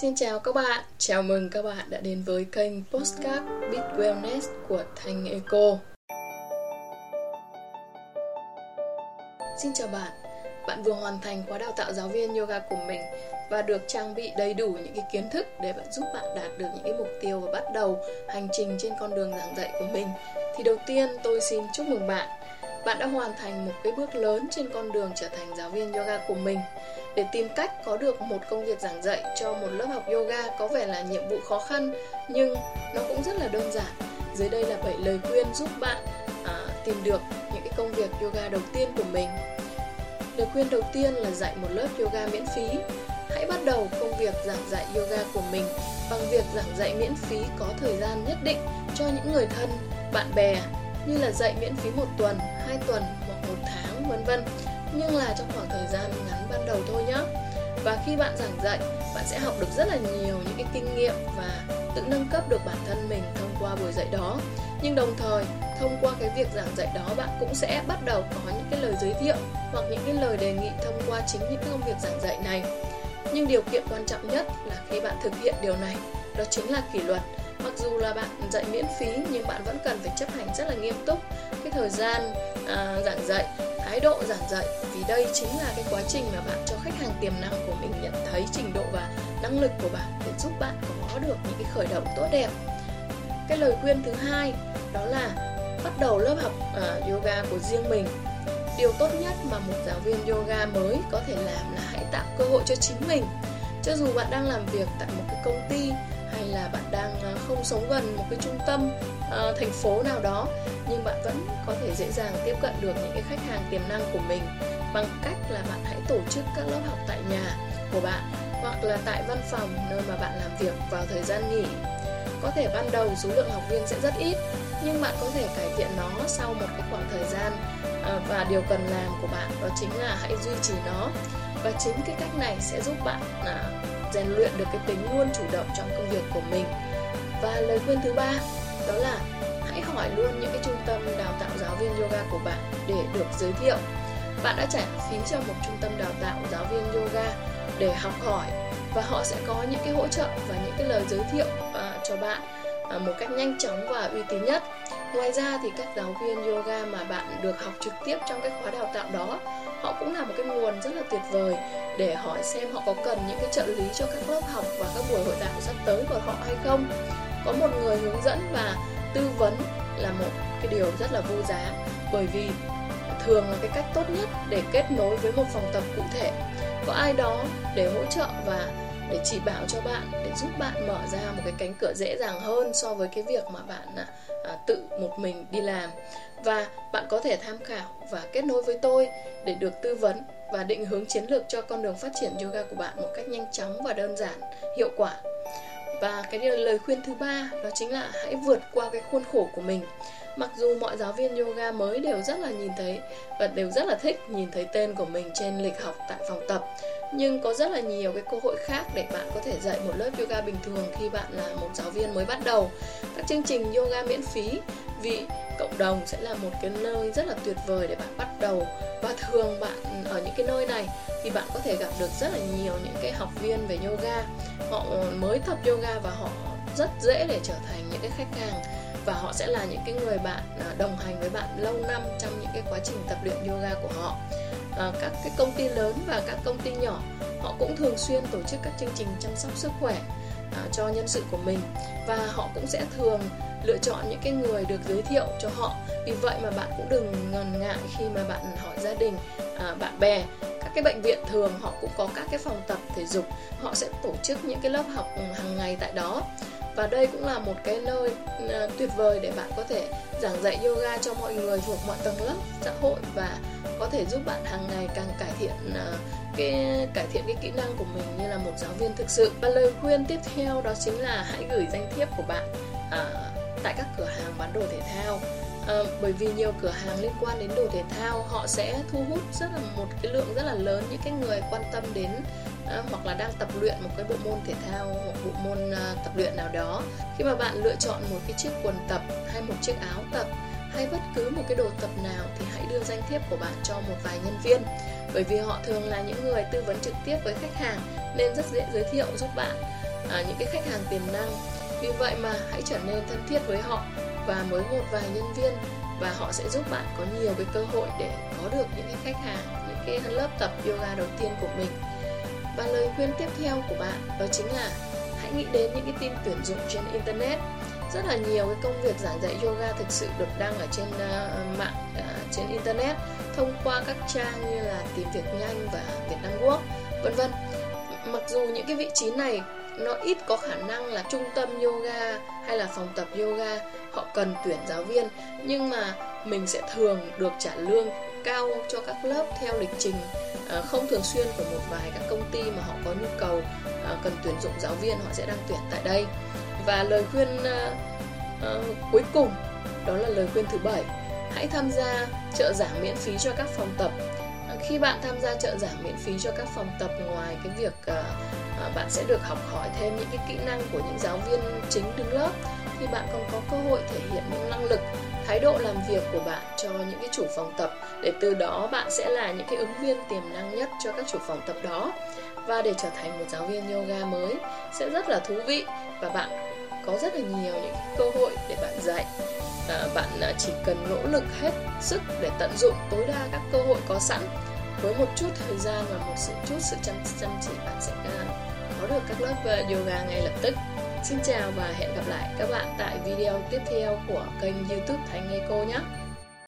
Xin chào các bạn, chào mừng các bạn đã đến với kênh Postcard Bit Wellness của Thanh Eco. Xin chào bạn, bạn vừa hoàn thành khóa đào tạo giáo viên yoga của mình và được trang bị đầy đủ những cái kiến thức để bạn giúp bạn đạt được những cái mục tiêu và bắt đầu hành trình trên con đường giảng dạy của mình. Thì đầu tiên tôi xin chúc mừng bạn. Bạn đã hoàn thành một cái bước lớn trên con đường trở thành giáo viên yoga của mình để tìm cách có được một công việc giảng dạy cho một lớp học yoga có vẻ là nhiệm vụ khó khăn nhưng nó cũng rất là đơn giản. Dưới đây là 7 lời khuyên giúp bạn à, tìm được những cái công việc yoga đầu tiên của mình. Lời khuyên đầu tiên là dạy một lớp yoga miễn phí. Hãy bắt đầu công việc giảng dạy yoga của mình bằng việc giảng dạy miễn phí có thời gian nhất định cho những người thân bạn bè như là dạy miễn phí một tuần, hai tuần hoặc một tháng vân vân nhưng là trong khoảng thời gian ngắn ban đầu thôi nhé và khi bạn giảng dạy bạn sẽ học được rất là nhiều những cái kinh nghiệm và tự nâng cấp được bản thân mình thông qua buổi dạy đó. Nhưng đồng thời thông qua cái việc giảng dạy đó bạn cũng sẽ bắt đầu có những cái lời giới thiệu hoặc những cái lời đề nghị thông qua chính những cái công việc giảng dạy này. Nhưng điều kiện quan trọng nhất là khi bạn thực hiện điều này đó chính là kỷ luật. Mặc dù là bạn dạy miễn phí nhưng bạn vẫn cần phải chấp hành rất là nghiêm túc cái thời gian à, giảng dạy thái độ giảng dạy. Vì đây chính là cái quá trình mà bạn cho khách hàng tiềm năng của mình nhận thấy trình độ và năng lực của bạn để giúp bạn có được những cái khởi động tốt đẹp. Cái lời khuyên thứ hai đó là bắt đầu lớp học uh, yoga của riêng mình. Điều tốt nhất mà một giáo viên yoga mới có thể làm là hãy tạo cơ hội cho chính mình. Cho dù bạn đang làm việc tại một cái công ty hay là bạn đang ờ, không sống gần một cái trung tâm uh, thành phố nào đó nhưng bạn vẫn có thể dễ dàng tiếp cận được những cái khách hàng tiềm năng của mình bằng cách là bạn hãy tổ chức các lớp học tại nhà của bạn hoặc là tại văn phòng nơi mà bạn làm việc vào thời gian nghỉ. Có thể ban đầu số lượng học viên sẽ rất ít nhưng bạn có thể cải thiện nó sau một cái khoảng thời gian à, và điều cần làm của bạn đó chính là hãy duy trì nó. Và chính cái cách này sẽ giúp bạn à, rèn luyện được cái tính luôn chủ động trong công việc của mình. Và lời khuyên thứ ba đó là hãy hỏi luôn những cái trung tâm đào tạo giáo viên yoga của bạn để được giới thiệu. Bạn đã trả phí cho một trung tâm đào tạo giáo viên yoga để học hỏi và họ sẽ có những cái hỗ trợ và những cái lời giới thiệu uh, cho bạn uh, một cách nhanh chóng và uy tín nhất. Ngoài ra thì các giáo viên yoga mà bạn được học trực tiếp trong cái khóa đào tạo đó họ cũng là một cái nguồn rất là tuyệt vời để hỏi xem họ có cần những cái trợ lý cho các lớp học và các buổi hội thảo sắp tới của họ hay không. Có một người hướng dẫn và tư vấn là một cái điều rất là vô giá bởi vì thường là cái cách tốt nhất để kết nối với một phòng tập cụ thể. Có ai đó để hỗ trợ và để chỉ bảo cho bạn để giúp bạn mở ra một cái cánh cửa dễ dàng hơn so với cái việc mà bạn à, à, tự một mình đi làm. Và bạn có thể tham khảo và kết nối với tôi để được tư vấn và định hướng chiến lược cho con đường phát triển yoga của bạn một cách nhanh chóng và đơn giản, hiệu quả. Và cái lời khuyên thứ ba, đó chính là hãy vượt qua cái khuôn khổ của mình. Mặc dù mọi giáo viên yoga mới đều rất là nhìn thấy và đều rất là thích nhìn thấy tên của mình trên lịch học tại phòng tập, nhưng có rất là nhiều cái cơ hội khác để bạn có thể dạy một lớp yoga bình thường khi bạn là một giáo viên mới bắt đầu. Các chương trình yoga miễn phí, vì cộng đồng sẽ là một cái nơi rất là tuyệt vời để bạn bắt đầu và thường bạn ở những cái nơi này thì bạn có thể gặp được rất là nhiều những cái học viên về yoga. Họ mới tập yoga và họ rất dễ để trở thành những cái khách hàng và họ sẽ là những cái người bạn à, đồng hành với bạn lâu năm trong những cái quá trình tập luyện yoga của họ. À, các cái công ty lớn và các công ty nhỏ họ cũng thường xuyên tổ chức các chương trình chăm sóc sức khỏe à, cho nhân sự của mình. Và họ cũng sẽ thường lựa chọn những cái người được giới thiệu cho họ. Vì vậy mà bạn cũng đừng ngần ngại khi mà bạn hỏi gia đình à, bạn bè. Các cái bệnh viện thường họ cũng có các cái phòng tập thể dục. Họ sẽ tổ chức những cái lớp học ừ, hàng ngày tại đó và đây cũng là một cái nơi à, tuyệt vời để bạn có thể giảng dạy yoga cho mọi người thuộc mọi tầng lớp xã hội và có thể giúp bạn hàng ngày càng cải thiện à, cái cải thiện cái kỹ năng của mình như là một giáo viên thực sự. Và lời khuyên tiếp theo đó chính là hãy gửi danh thiếp của bạn à, tại các cửa hàng bán đồ thể thao. À, bởi vì nhiều cửa hàng liên quan đến đồ thể thao họ sẽ thu hút rất là một cái lượng rất là lớn những cái người quan tâm đến à, hoặc là đang tập luyện một cái bộ môn thể thao hoặc bộ môn à, tập luyện nào đó. Khi mà bạn lựa chọn một cái chiếc quần tập hay một chiếc áo tập hay bất cứ một cái đồ tập nào thì hãy đưa danh thiếp của bạn cho một vài nhân viên. Bởi vì họ thường là những người tư vấn trực tiếp với khách hàng nên rất dễ giới thiệu giúp bạn à, những cái khách hàng tiềm năng. Vì vậy mà hãy trở nên thân thiết với họ và mới một vài nhân viên và họ sẽ giúp bạn có nhiều cái cơ hội để có được những cái khách hàng những cái lớp tập yoga đầu tiên của mình và lời khuyên tiếp theo của bạn đó chính là hãy nghĩ đến những cái tin tuyển dụng trên internet. Rất là nhiều cái công việc giảng dạy yoga thực sự được đăng ở trên uh, mạng uh, trên internet thông qua các trang như là tìm việc nhanh và Việt Nam quốc vân vân. Mặc dù những cái vị trí này nó ít có khả năng là trung tâm yoga hay là phòng tập yoga họ cần tuyển giáo viên nhưng mà mình sẽ thường được trả lương cao cho các lớp theo lịch trình. Ờ, không thường xuyên của một vài các công ty mà họ có nhu cầu ờ, cần tuyển dụng giáo viên họ sẽ đang tuyển tại đây. Và lời khuyên ờ, cuối cùng, đó là lời khuyên thứ bảy. Hãy tham gia trợ giảng miễn phí cho các phòng tập. Khi bạn tham gia trợ giảng miễn phí cho các phòng tập ngoài cái việc bạn sẽ được học hỏi thêm những cái kỹ năng của những giáo viên chính đứng lớp thì bạn còn có cơ hội thể hiện những năng lực thái độ làm việc của bạn cho những cái chủ phòng tập. Để từ đó bạn sẽ là những cái ứng viên tiềm năng nhất cho các chủ phòng tập đó. Và để trở thành một giáo viên yoga mới sẽ rất là thú vị và bạn có rất là nhiều những cơ hội để bạn dạy. À, bạn chỉ cần nỗ lực hết sức để tận dụng tối đa các cơ hội có sẵn. Với một chút thời gian và một sự chút sự chăm chăm chỉ bạn sẽ à, có được các lớp à, yoga ngay lập tức. Xin chào và hẹn gặp lại các bạn tại video tiếp theo của kênh youtube Thanh Nghe Cô nhé.